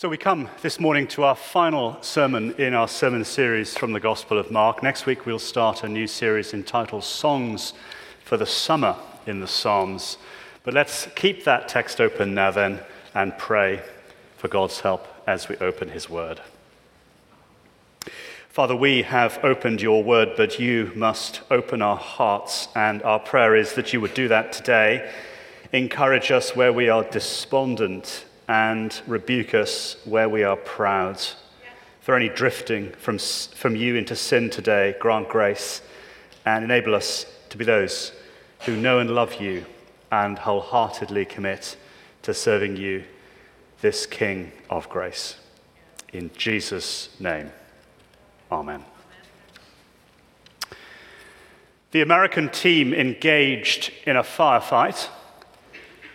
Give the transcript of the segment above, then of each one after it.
So, we come this morning to our final sermon in our sermon series from the Gospel of Mark. Next week, we'll start a new series entitled Songs for the Summer in the Psalms. But let's keep that text open now, then, and pray for God's help as we open His Word. Father, we have opened your Word, but you must open our hearts, and our prayer is that you would do that today. Encourage us where we are despondent and rebuke us where we are proud. For any drifting from, from you into sin today, grant grace and enable us to be those who know and love you and wholeheartedly commit to serving you, this King of grace. In Jesus' name, Amen. The American team engaged in a firefight.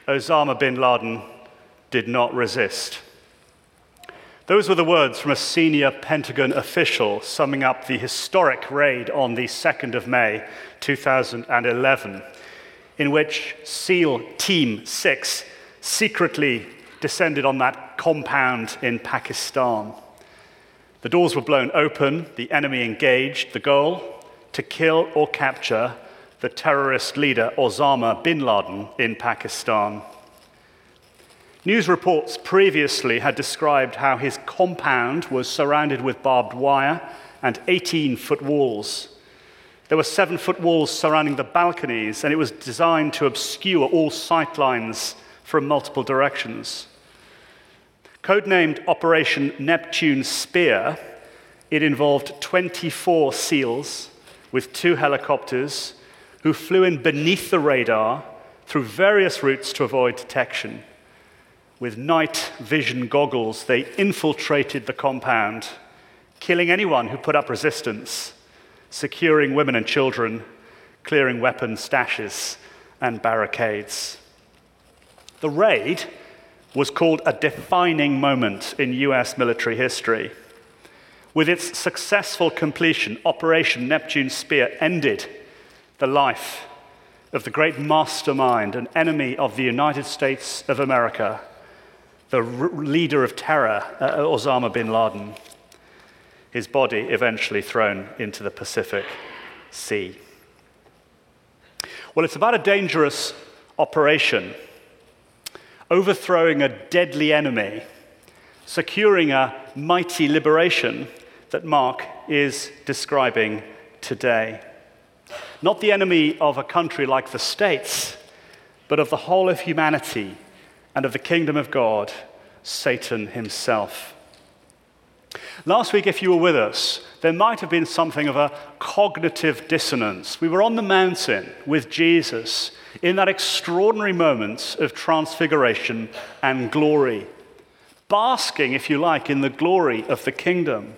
Osama bin Laden did not resist. Those were the words from a senior Pentagon official summing up the historic raid on the 2nd of May 2011, in which SEAL Team 6 secretly descended on that compound in Pakistan. The doors were blown open, the enemy engaged, the goal to kill or capture the terrorist leader Osama bin Laden in Pakistan. News reports previously had described how his compound was surrounded with barbed wire and 18 foot walls. There were seven foot walls surrounding the balconies, and it was designed to obscure all sightlines from multiple directions. Codenamed Operation Neptune Spear, it involved 24 SEALs with two helicopters who flew in beneath the radar through various routes to avoid detection. With night vision goggles, they infiltrated the compound, killing anyone who put up resistance, securing women and children, clearing weapon stashes and barricades. The raid was called a defining moment in US military history. With its successful completion, Operation Neptune Spear ended the life of the great mastermind and enemy of the United States of America, the leader of terror, uh, Osama bin Laden, his body eventually thrown into the Pacific Sea. Well, it's about a dangerous operation overthrowing a deadly enemy, securing a mighty liberation that Mark is describing today. Not the enemy of a country like the States, but of the whole of humanity and of the kingdom of God, Satan himself. Last week, if you were with us, there might have been something of a cognitive dissonance. We were on the mountain with Jesus in that extraordinary moment of transfiguration and glory, basking, if you like, in the glory of the kingdom,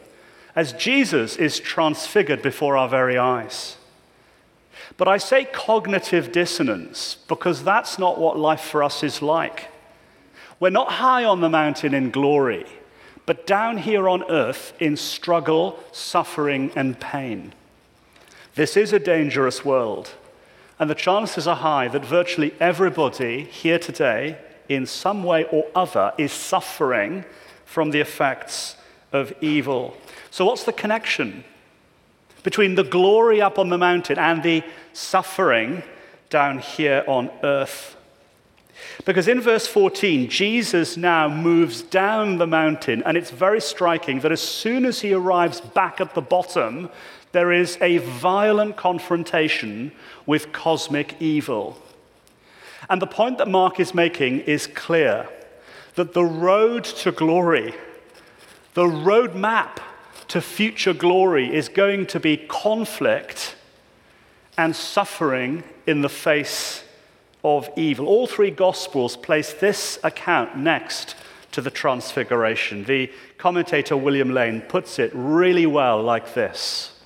as Jesus is transfigured before our very eyes. But I say cognitive dissonance because that's not what life for us is like. We're not high on the mountain in glory, but down here on earth in struggle, suffering, and pain. This is a dangerous world, and the chances are high that virtually everybody here today, in some way or other, is suffering from the effects of evil. So, what's the connection between the glory up on the mountain and the suffering down here on earth? Because in verse 14, Jesus now moves down the mountain, and it's very striking that as soon as he arrives back at the bottom, there is a violent confrontation with cosmic evil. And the point that Mark is making is clear that the road to glory, the road map to future glory, is going to be conflict and suffering in the face of evil. All three Gospels place this account next to the Transfiguration. The commentator William Lane puts it really well like this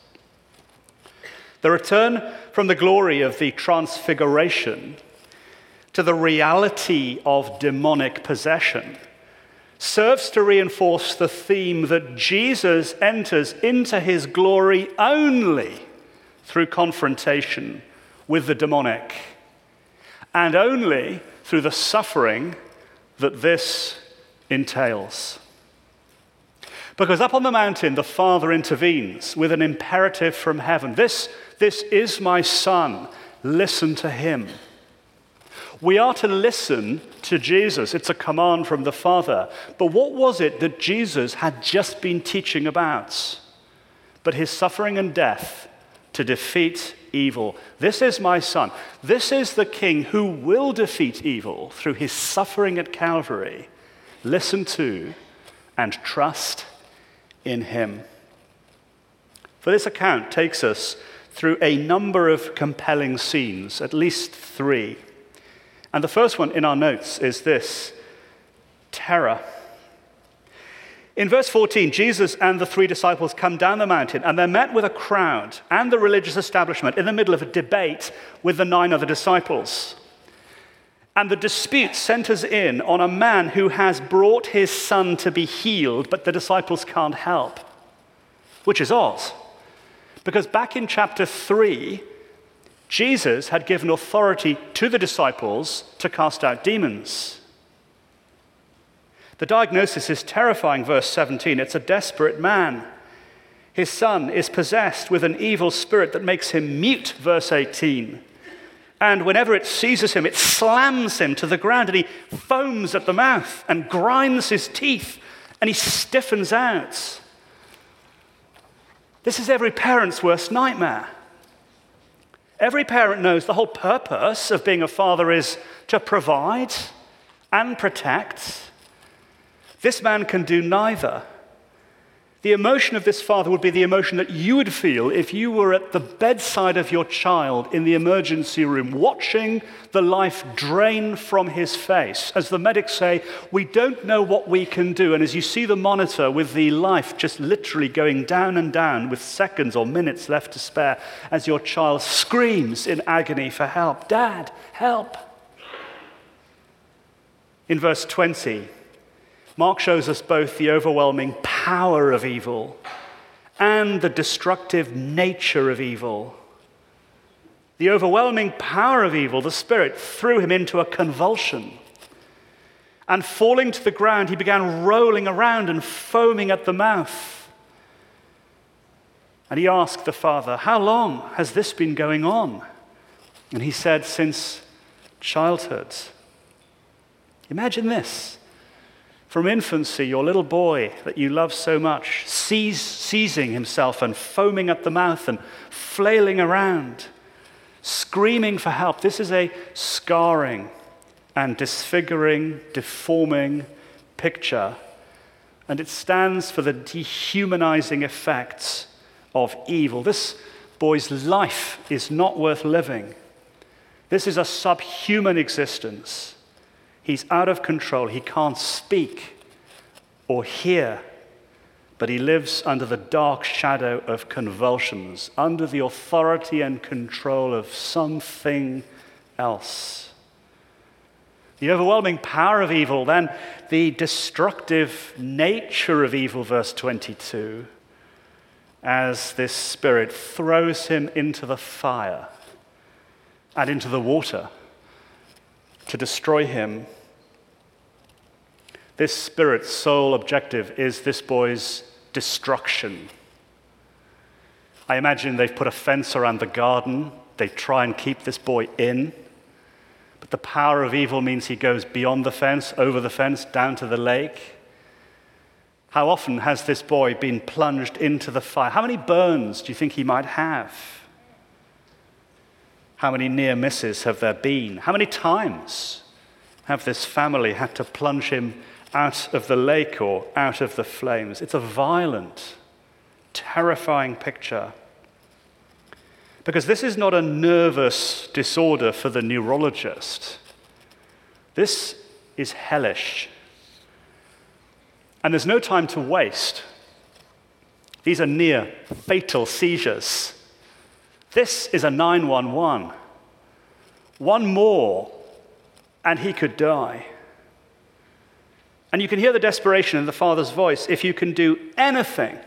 The return from the glory of the Transfiguration to the reality of demonic possession serves to reinforce the theme that Jesus enters into his glory only through confrontation with the demonic and only through the suffering that this entails. Because up on the mountain, the Father intervenes with an imperative from heaven This, this is my Son, listen to him. We are to listen to Jesus. It's a command from the Father. But what was it that Jesus had just been teaching about? But his suffering and death to defeat evil. This is my Son. This is the King who will defeat evil through his suffering at Calvary. Listen to and trust in him. For this account takes us through a number of compelling scenes, at least three. And the first one in our notes is this terror. In verse 14, Jesus and the three disciples come down the mountain and they're met with a crowd and the religious establishment in the middle of a debate with the nine other disciples. And the dispute centers in on a man who has brought his son to be healed, but the disciples can't help, which is odd. Because back in chapter 3, Jesus had given authority to the disciples to cast out demons. The diagnosis is terrifying, verse 17. It's a desperate man. His son is possessed with an evil spirit that makes him mute, verse 18. And whenever it seizes him, it slams him to the ground and he foams at the mouth and grinds his teeth and he stiffens out. This is every parent's worst nightmare. Every parent knows the whole purpose of being a father is to provide and protect. This man can do neither. The emotion of this father would be the emotion that you would feel if you were at the bedside of your child in the emergency room, watching the life drain from his face. As the medics say, we don't know what we can do. And as you see the monitor with the life just literally going down and down with seconds or minutes left to spare, as your child screams in agony for help Dad, help. In verse 20, Mark shows us both the overwhelming power of evil and the destructive nature of evil. The overwhelming power of evil, the Spirit, threw him into a convulsion. And falling to the ground, he began rolling around and foaming at the mouth. And he asked the Father, How long has this been going on? And he said, Since childhood. Imagine this from infancy, your little boy that you love so much, seize, seizing himself and foaming at the mouth and flailing around, screaming for help. This is a scarring and disfiguring, deforming picture. And it stands for the dehumanizing effects of evil. This boy's life is not worth living. This is a subhuman existence. He's out of control. He can't speak or hear, but he lives under the dark shadow of convulsions, under the authority and control of something else. The overwhelming power of evil, then the destructive nature of evil, verse 22, as this spirit throws him into the fire and into the water to destroy him this spirit's sole objective is this boy's destruction. I imagine they've put a fence around the garden. They try and keep this boy in. But the power of evil means he goes beyond the fence, over the fence, down to the lake. How often has this boy been plunged into the fire? How many burns do you think he might have? How many near misses have there been? How many times have this family had to plunge him out of the lake or out of the flames. It's a violent, terrifying picture. Because this is not a nervous disorder for the neurologist. This is hellish. And there's no time to waste. These are near fatal seizures. This is a 911. One more, and he could die. And you can hear the desperation in the Father's voice. If you can do anything,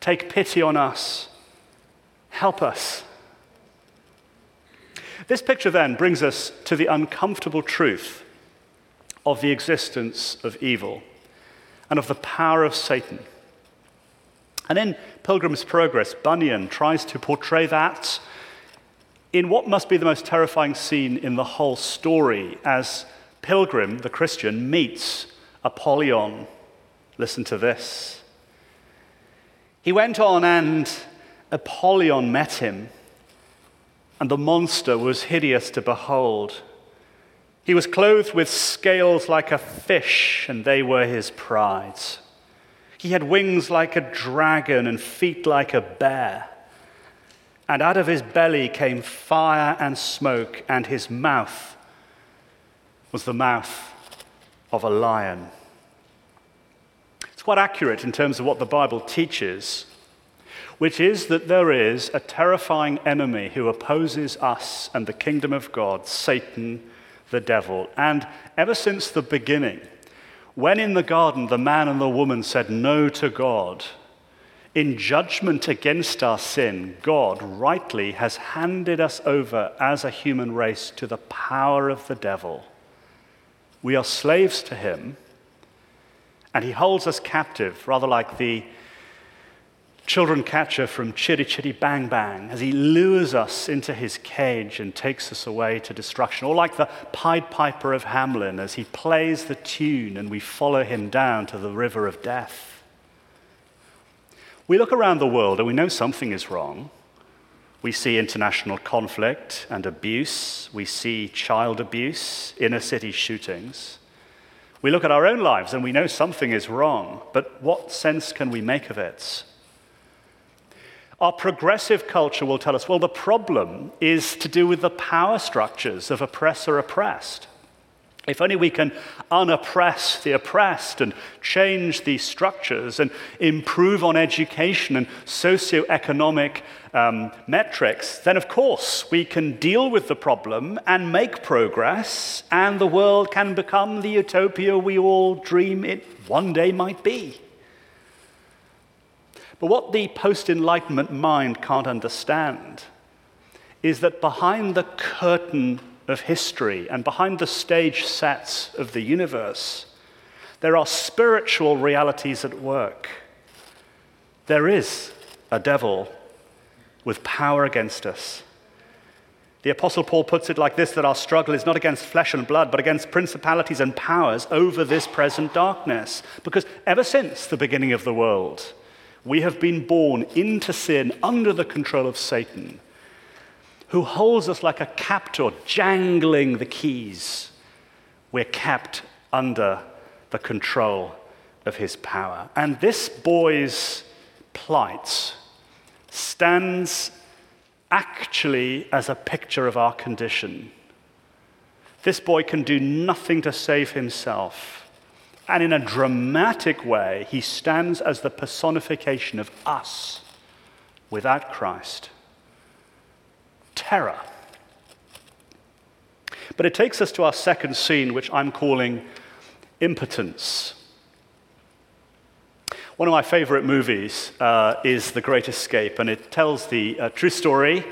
take pity on us. Help us. This picture then brings us to the uncomfortable truth of the existence of evil and of the power of Satan. And in Pilgrim's Progress, Bunyan tries to portray that in what must be the most terrifying scene in the whole story as Pilgrim, the Christian, meets Apollyon. Listen to this. He went on, and Apollyon met him, and the monster was hideous to behold. He was clothed with scales like a fish, and they were his prides. He had wings like a dragon and feet like a bear. And out of his belly came fire and smoke, and his mouth was the mouth of a lion. It's quite accurate in terms of what the Bible teaches, which is that there is a terrifying enemy who opposes us and the kingdom of God, Satan, the devil. And ever since the beginning, when in the garden the man and the woman said no to God, in judgment against our sin, God rightly has handed us over as a human race to the power of the devil. We are slaves to him, and he holds us captive, rather like the children catcher from Chitty Chitty Bang Bang as he lures us into his cage and takes us away to destruction. Or like the Pied Piper of Hamelin as he plays the tune and we follow him down to the river of death. We look around the world and we know something is wrong. We see international conflict and abuse. We see child abuse, inner city shootings. We look at our own lives and we know something is wrong, but what sense can we make of it? Our progressive culture will tell us well, the problem is to do with the power structures of oppressor oppressed. If only we can unoppress the oppressed and change these structures and improve on education and socioeconomic um, metrics, then of course we can deal with the problem and make progress, and the world can become the utopia we all dream it one day might be. But what the post Enlightenment mind can't understand is that behind the curtain of history and behind the stage sets of the universe, there are spiritual realities at work. There is a devil with power against us. The Apostle Paul puts it like this that our struggle is not against flesh and blood, but against principalities and powers over this present darkness. Because ever since the beginning of the world, we have been born into sin under the control of Satan, who holds us like a captor, jangling the keys. We're kept under the control of his power. And this boy's plight stands actually as a picture of our condition. This boy can do nothing to save himself. And in a dramatic way, he stands as the personification of us without Christ. Terror. But it takes us to our second scene, which I'm calling impotence. One of my favorite movies uh, is The Great Escape, and it tells the uh, true story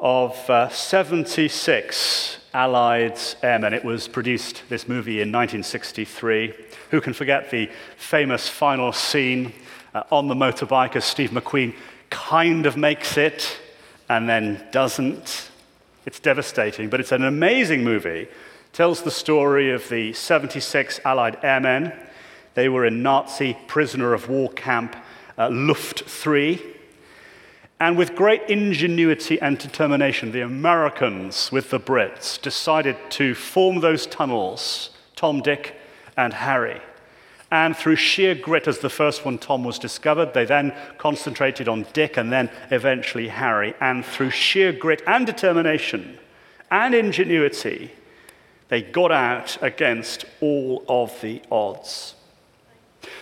of uh, 76 Allied airmen. It was produced, this movie, in 1963. Who can forget the famous final scene uh, on the motorbike as Steve McQueen kind of makes it and then doesn't? It's devastating, but it's an amazing movie. It tells the story of the 76 Allied airmen. They were in Nazi prisoner of war camp uh, Luft 3 and with great ingenuity and determination, the Americans, with the Brits, decided to form those tunnels Tom, Dick, and Harry. And through sheer grit, as the first one, Tom, was discovered, they then concentrated on Dick and then eventually Harry. And through sheer grit and determination and ingenuity, they got out against all of the odds.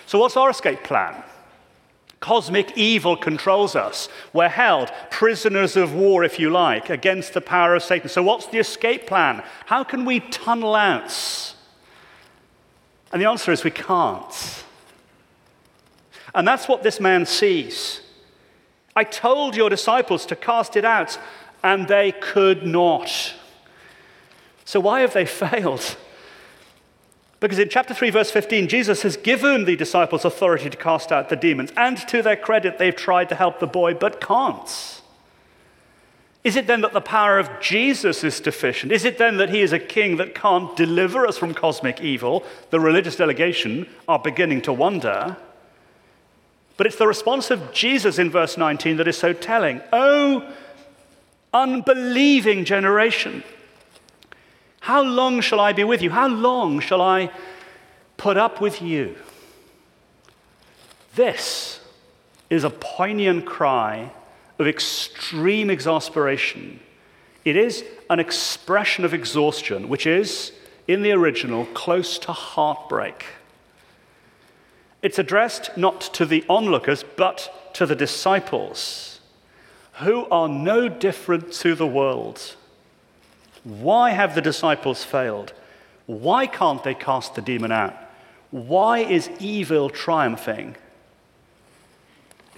So, what's our escape plan? Cosmic evil controls us. We're held prisoners of war, if you like, against the power of Satan. So, what's the escape plan? How can we tunnel out? And the answer is we can't. And that's what this man sees. I told your disciples to cast it out, and they could not. So, why have they failed? Because in chapter 3, verse 15, Jesus has given the disciples authority to cast out the demons, and to their credit, they've tried to help the boy but can't. Is it then that the power of Jesus is deficient? Is it then that he is a king that can't deliver us from cosmic evil? The religious delegation are beginning to wonder. But it's the response of Jesus in verse 19 that is so telling. Oh, unbelieving generation. How long shall I be with you? How long shall I put up with you? This is a poignant cry of extreme exasperation. It is an expression of exhaustion, which is, in the original, close to heartbreak. It's addressed not to the onlookers, but to the disciples, who are no different to the world. Why have the disciples failed? Why can't they cast the demon out? Why is evil triumphing?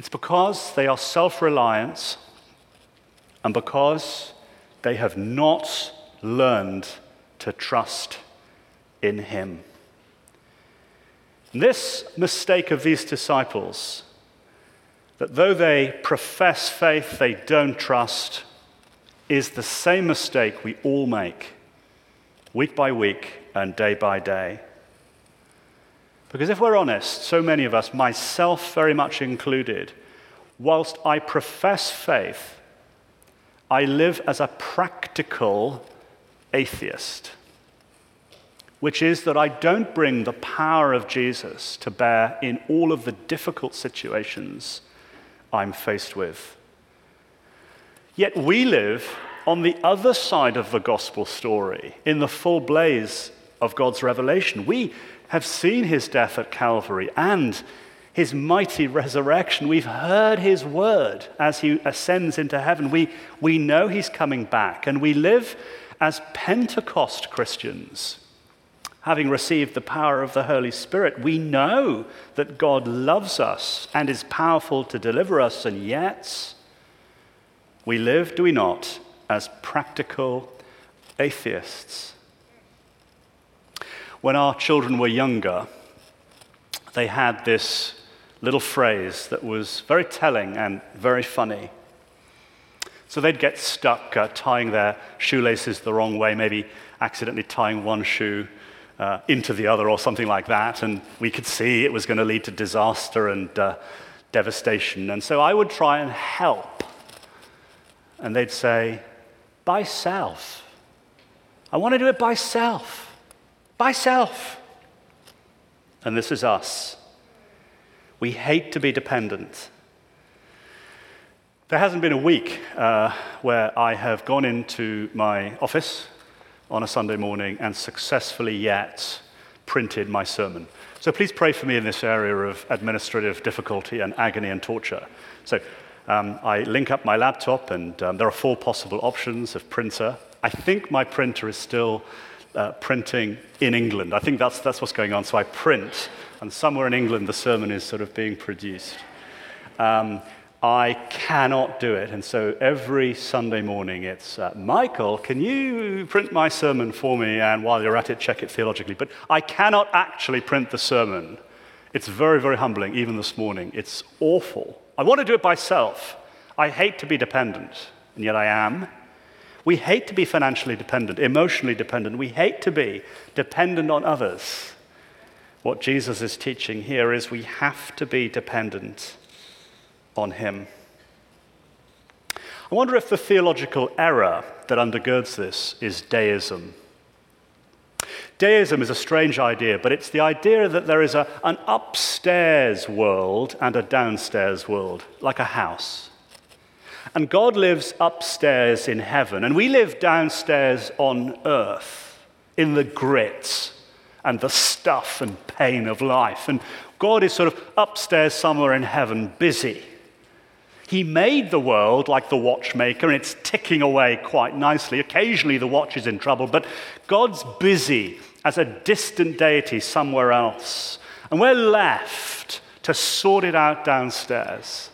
It's because they are self reliant and because they have not learned to trust in Him. This mistake of these disciples, that though they profess faith, they don't trust, is the same mistake we all make week by week and day by day. Because if we're honest, so many of us, myself very much included, whilst I profess faith, I live as a practical atheist, which is that I don't bring the power of Jesus to bear in all of the difficult situations I'm faced with. Yet we live on the other side of the gospel story, in the full blaze of God's revelation. We have seen his death at Calvary and his mighty resurrection. We've heard his word as he ascends into heaven. We, we know he's coming back, and we live as Pentecost Christians. Having received the power of the Holy Spirit, we know that God loves us and is powerful to deliver us, and yet we live, do we not, as practical atheists. When our children were younger, they had this little phrase that was very telling and very funny. So they'd get stuck uh, tying their shoelaces the wrong way, maybe accidentally tying one shoe uh, into the other or something like that, and we could see it was going to lead to disaster and uh, devastation. And so I would try and help and they'd say, by self. I want to do it by self. By self. And this is us. We hate to be dependent. There hasn't been a week uh, where I have gone into my office on a Sunday morning and successfully yet printed my sermon. So please pray for me in this area of administrative difficulty and agony and torture. So um, I link up my laptop, and um, there are four possible options of printer. I think my printer is still uh, printing in England. I think that's, that's what's going on. So I print, and somewhere in England, the sermon is sort of being produced. Um, I cannot do it. And so every Sunday morning, it's uh, Michael, can you print my sermon for me? And while you're at it, check it theologically. But I cannot actually print the sermon. It's very, very humbling, even this morning. It's awful. I want to do it myself. I hate to be dependent, and yet I am. We hate to be financially dependent, emotionally dependent. We hate to be dependent on others. What Jesus is teaching here is we have to be dependent on Him. I wonder if the theological error that undergirds this is deism. Deism is a strange idea, but it's the idea that there is a, an upstairs world and a downstairs world, like a house. And God lives upstairs in heaven, and we live downstairs on earth in the grit and the stuff and pain of life. And God is sort of upstairs somewhere in heaven, busy. He made the world like the watchmaker, and it's ticking away quite nicely. Occasionally, the watch is in trouble, but God's busy as a distant deity somewhere else. And we're left to sort it out downstairs.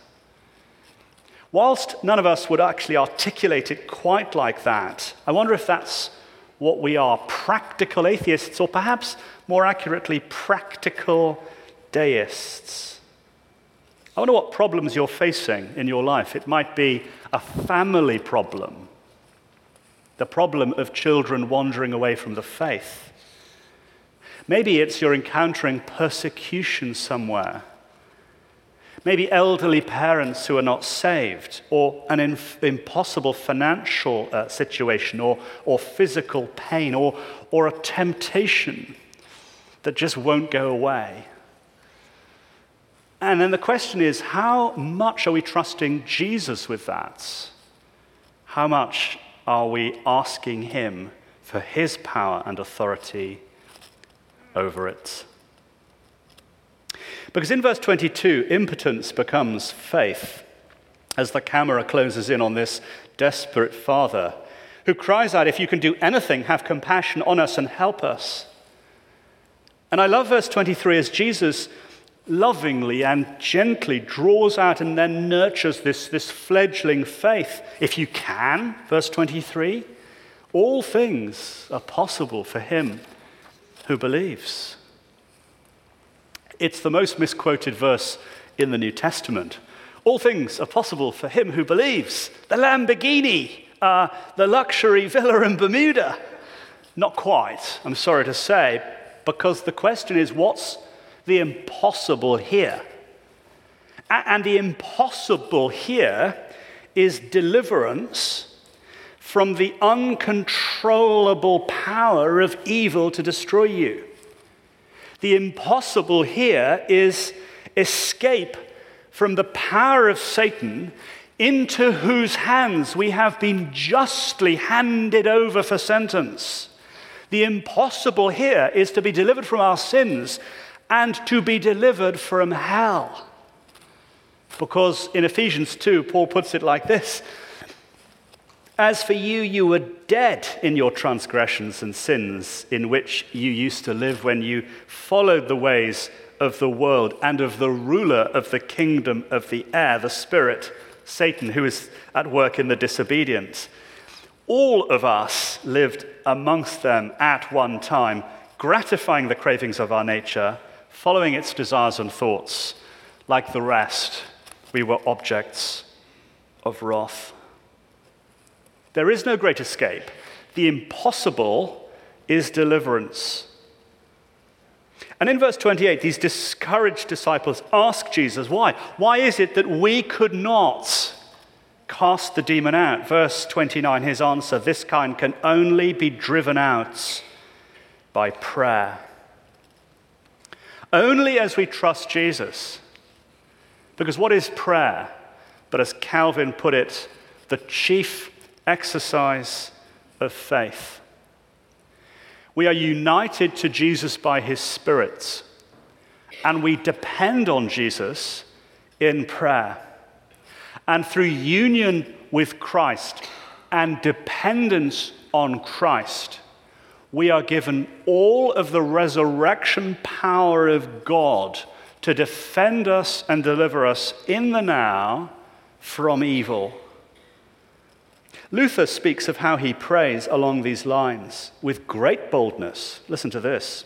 Whilst none of us would actually articulate it quite like that, I wonder if that's what we are practical atheists, or perhaps more accurately, practical deists. I wonder what problems you're facing in your life. It might be a family problem, the problem of children wandering away from the faith. Maybe it's you're encountering persecution somewhere. Maybe elderly parents who are not saved, or an inf- impossible financial uh, situation, or, or physical pain, or, or a temptation that just won't go away. And then the question is how much are we trusting Jesus with that? How much are we asking Him for His power and authority over it? Because in verse 22, impotence becomes faith as the camera closes in on this desperate father who cries out, If you can do anything, have compassion on us and help us. And I love verse 23 as Jesus lovingly and gently draws out and then nurtures this, this fledgling faith. If you can, verse 23, all things are possible for him who believes. It's the most misquoted verse in the New Testament. All things are possible for him who believes. The Lamborghini, uh, the luxury villa in Bermuda. Not quite, I'm sorry to say, because the question is what's the impossible here? And the impossible here is deliverance from the uncontrollable power of evil to destroy you. The impossible here is escape from the power of Satan into whose hands we have been justly handed over for sentence. The impossible here is to be delivered from our sins and to be delivered from hell. Because in Ephesians 2, Paul puts it like this As for you, you were dead in your transgressions and sins in which you used to live when you followed the ways of the world and of the ruler of the kingdom of the air, the Spirit, Satan, who is at work in the disobedient. All of us lived amongst them at one time, gratifying the cravings of our nature, following its desires and thoughts. Like the rest, we were objects of wrath. There is no great escape. The impossible is deliverance. And in verse 28, these discouraged disciples ask Jesus, why? Why is it that we could not cast the demon out. Verse 29, his answer this kind can only be driven out by prayer. Only as we trust Jesus. Because what is prayer? But as Calvin put it, the chief exercise of faith. We are united to Jesus by his Spirit, and we depend on Jesus in prayer. And through union with Christ and dependence on Christ, we are given all of the resurrection power of God to defend us and deliver us in the now from evil. Luther speaks of how he prays along these lines with great boldness. Listen to this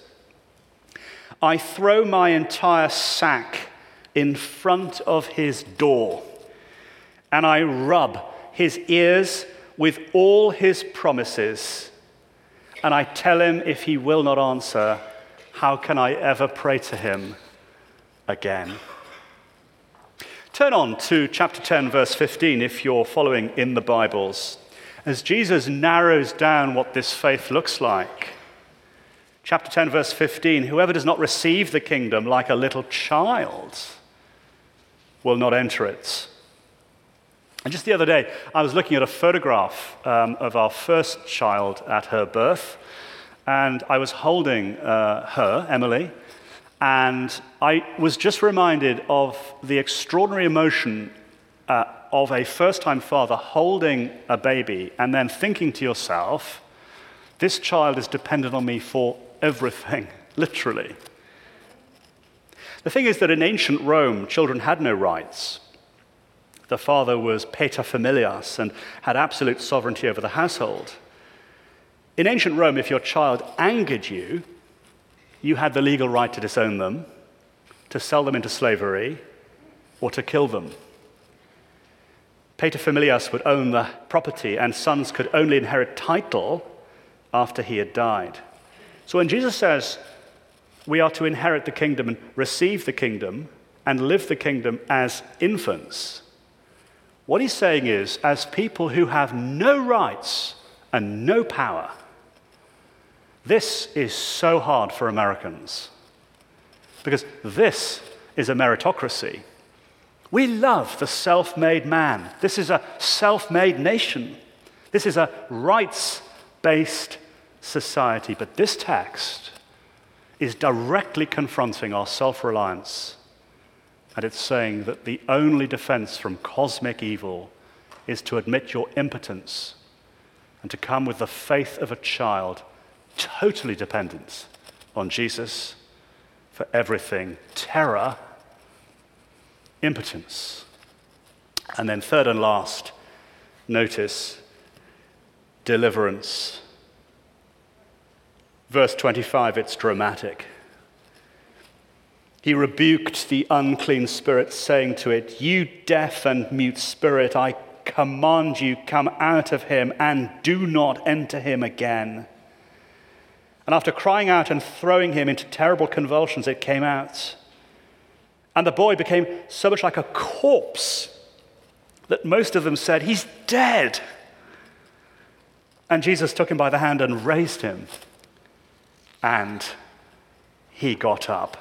I throw my entire sack in front of his door and I rub his ears with all his promises. And I tell him if he will not answer, how can I ever pray to him again? Turn on to chapter 10, verse 15, if you're following in the Bibles, as Jesus narrows down what this faith looks like. Chapter 10, verse 15 Whoever does not receive the kingdom like a little child will not enter it. And just the other day, I was looking at a photograph um, of our first child at her birth, and I was holding uh, her, Emily, and I was just reminded of the extraordinary emotion uh, of a first time father holding a baby and then thinking to yourself, this child is dependent on me for everything, literally. The thing is that in ancient Rome, children had no rights. The father was paterfamilias and had absolute sovereignty over the household. In ancient Rome, if your child angered you, you had the legal right to disown them, to sell them into slavery, or to kill them. Paterfamilias would own the property, and sons could only inherit title after he had died. So when Jesus says we are to inherit the kingdom and receive the kingdom and live the kingdom as infants, what he's saying is, as people who have no rights and no power, this is so hard for Americans because this is a meritocracy. We love the self made man. This is a self made nation. This is a rights based society. But this text is directly confronting our self reliance. And it's saying that the only defense from cosmic evil is to admit your impotence and to come with the faith of a child, totally dependent on Jesus for everything. Terror, impotence. And then, third and last, notice deliverance. Verse 25, it's dramatic. He rebuked the unclean spirit, saying to it, You deaf and mute spirit, I command you, come out of him and do not enter him again. And after crying out and throwing him into terrible convulsions, it came out. And the boy became so much like a corpse that most of them said, He's dead. And Jesus took him by the hand and raised him and he got up.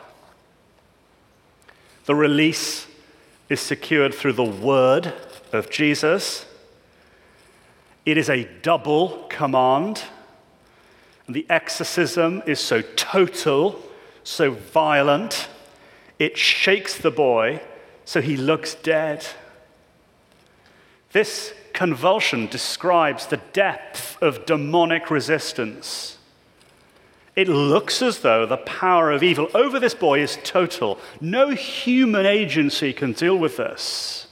The release is secured through the word of Jesus. It is a double command. The exorcism is so total, so violent, it shakes the boy so he looks dead. This convulsion describes the depth of demonic resistance. It looks as though the power of evil over this boy is total. No human agency can deal with this.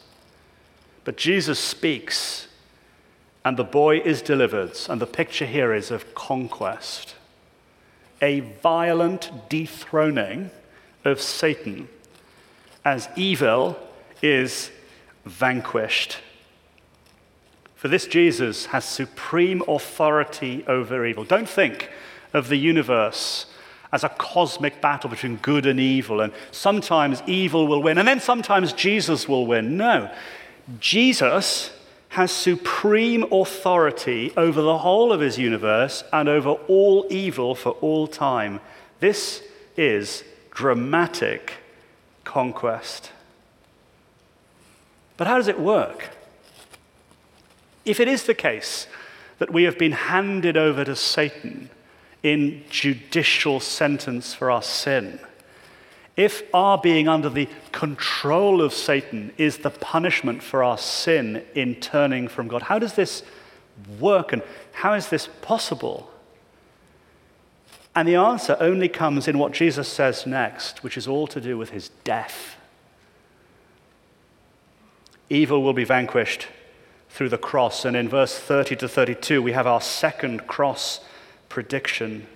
But Jesus speaks, and the boy is delivered. And the picture here is of conquest a violent dethroning of Satan as evil is vanquished. For this Jesus has supreme authority over evil. Don't think of the universe as a cosmic battle between good and evil, and sometimes evil will win, and then sometimes Jesus will win. No, Jesus has supreme authority over the whole of his universe and over all evil for all time. This is dramatic conquest. But how does it work? If it is the case that we have been handed over to Satan, in judicial sentence for our sin. If our being under the control of Satan is the punishment for our sin in turning from God, how does this work and how is this possible? And the answer only comes in what Jesus says next, which is all to do with his death. Evil will be vanquished through the cross. And in verse 30 to 32, we have our second cross prediction.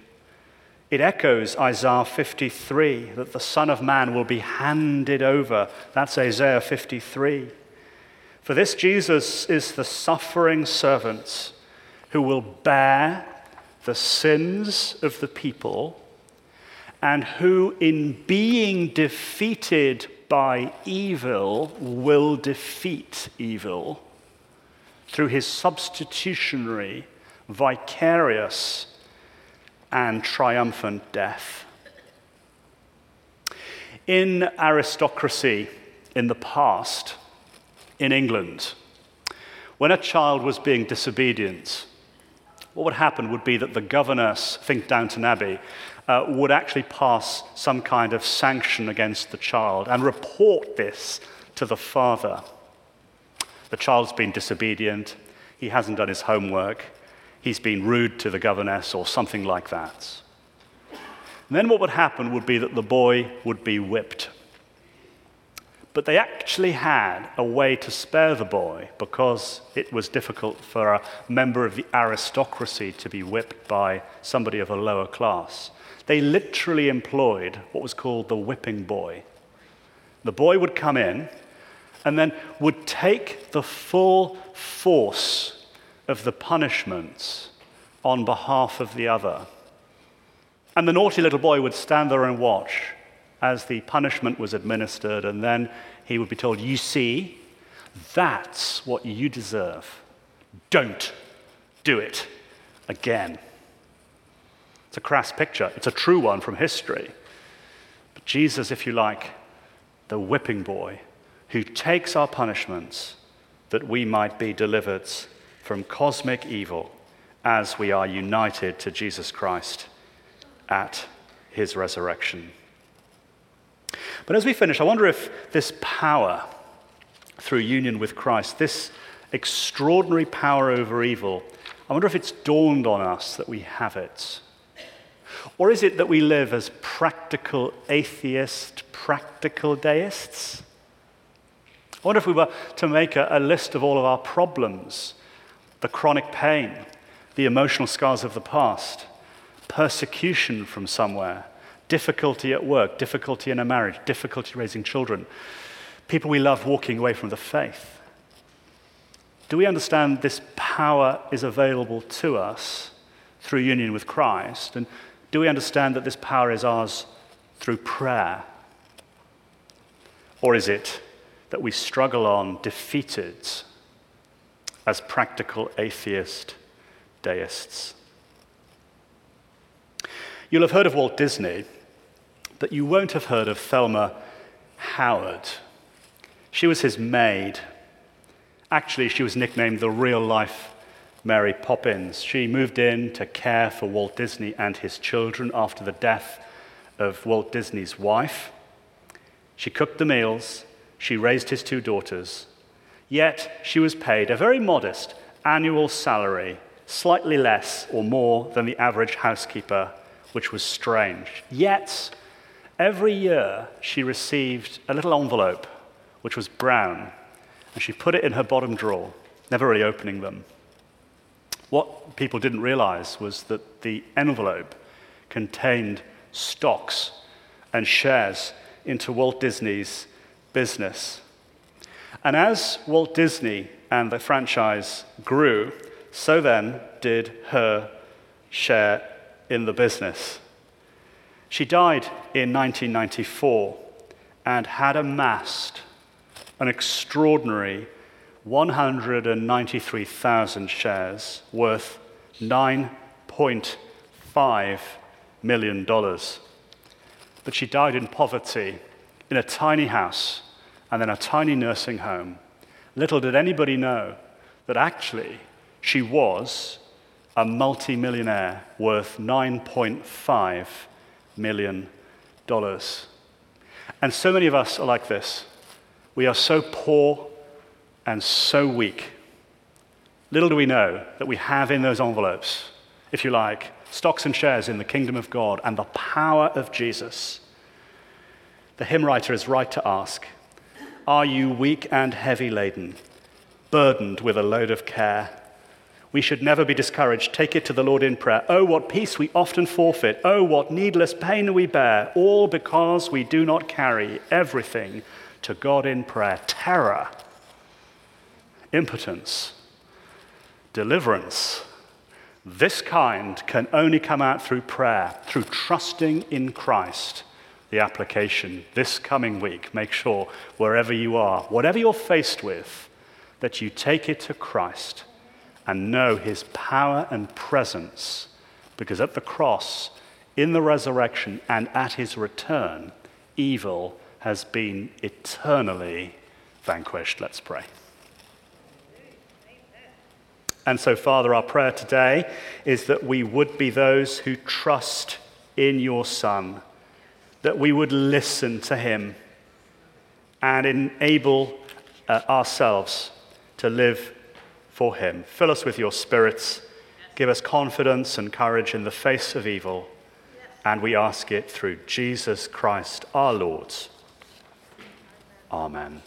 It echoes Isaiah 53 that the Son of Man will be handed over. That's Isaiah 53. For this Jesus is the suffering servant who will bear the sins of the people and who, in being defeated by evil, will defeat evil through his substitutionary, vicarious, and triumphant death. In aristocracy in the past, in England, when a child was being disobedient, what would happen would be that the governess, think Downton Abbey, uh, would actually pass some kind of sanction against the child and report this to the father. The child's been disobedient, he hasn't done his homework, he's been rude to the governess or something like that. And then what would happen would be that the boy would be whipped. But they actually had a way to spare the boy because it was difficult for a member of the aristocracy to be whipped by somebody of a lower class. They literally employed what was called the whipping boy. The boy would come in and then would take the full force of the punishments on behalf of the other. And the naughty little boy would stand there and watch as the punishment was administered, and then he would be told, You see, that's what you deserve. Don't do it again. It's a crass picture, it's a true one from history. But Jesus, if you like, the whipping boy who takes our punishments that we might be delivered from cosmic evil as we are united to Jesus Christ at his resurrection. But as we finish, I wonder if this power through union with Christ, this extraordinary power over evil, I wonder if it's dawned on us that we have it. Or is it that we live as practical atheist, practical deists? I wonder if we were to make a, a list of all of our problems, the chronic pain, the emotional scars of the past, persecution from somewhere, difficulty at work, difficulty in a marriage, difficulty raising children, people we love walking away from the faith. Do we understand this power is available to us through union with Christ? And do we understand that this power is ours through prayer? Or is it that we struggle on defeated as practical atheist deists? You'll have heard of Walt Disney, but you won't have heard of Thelma Howard. She was his maid. Actually, she was nicknamed the real life Mary Poppins. She moved in to care for Walt Disney and his children after the death of Walt Disney's wife. She cooked the meals, she raised his two daughters, yet she was paid a very modest annual salary, slightly less or more than the average housekeeper which was strange. Yet, every year she received a little envelope which was brown, and she put it in her bottom drawer, never really opening them. What people didn't realize was that the envelope contained stocks and shares into Walt Disney's business. And as Walt Disney and the franchise grew, so then did her share in the business. She died in 1994 and had amassed an extraordinary 193,000 shares worth $9.5 million. But she died in poverty in a tiny house and then a tiny nursing home. Little did anybody know that actually she was a multimillionaire worth $9.5 million. And so many of us are like this. We are so poor and so weak. Little do we know that we have in those envelopes, if you like, stocks and shares in the kingdom of God and the power of Jesus. The hymn writer is right to ask Are you weak and heavy laden, burdened with a load of care? We should never be discouraged. Take it to the Lord in prayer. Oh, what peace we often forfeit. Oh, what needless pain we bear, all because we do not carry everything to God in prayer. Terror, impotence, deliverance. This kind can only come out through prayer, through trusting in Christ. The application this coming week, make sure wherever you are, whatever you're faced with, that you take it to Christ and know his power and presence. Because at the cross, in the resurrection, and at his return, evil has been eternally vanquished. Let's pray. And so, Father, our prayer today is that we would be those who trust in your Son, that we would listen to him and enable uh, ourselves to live for him. Fill us with your spirits. Give us confidence and courage in the face of evil. And we ask it through Jesus Christ our Lord. Amen.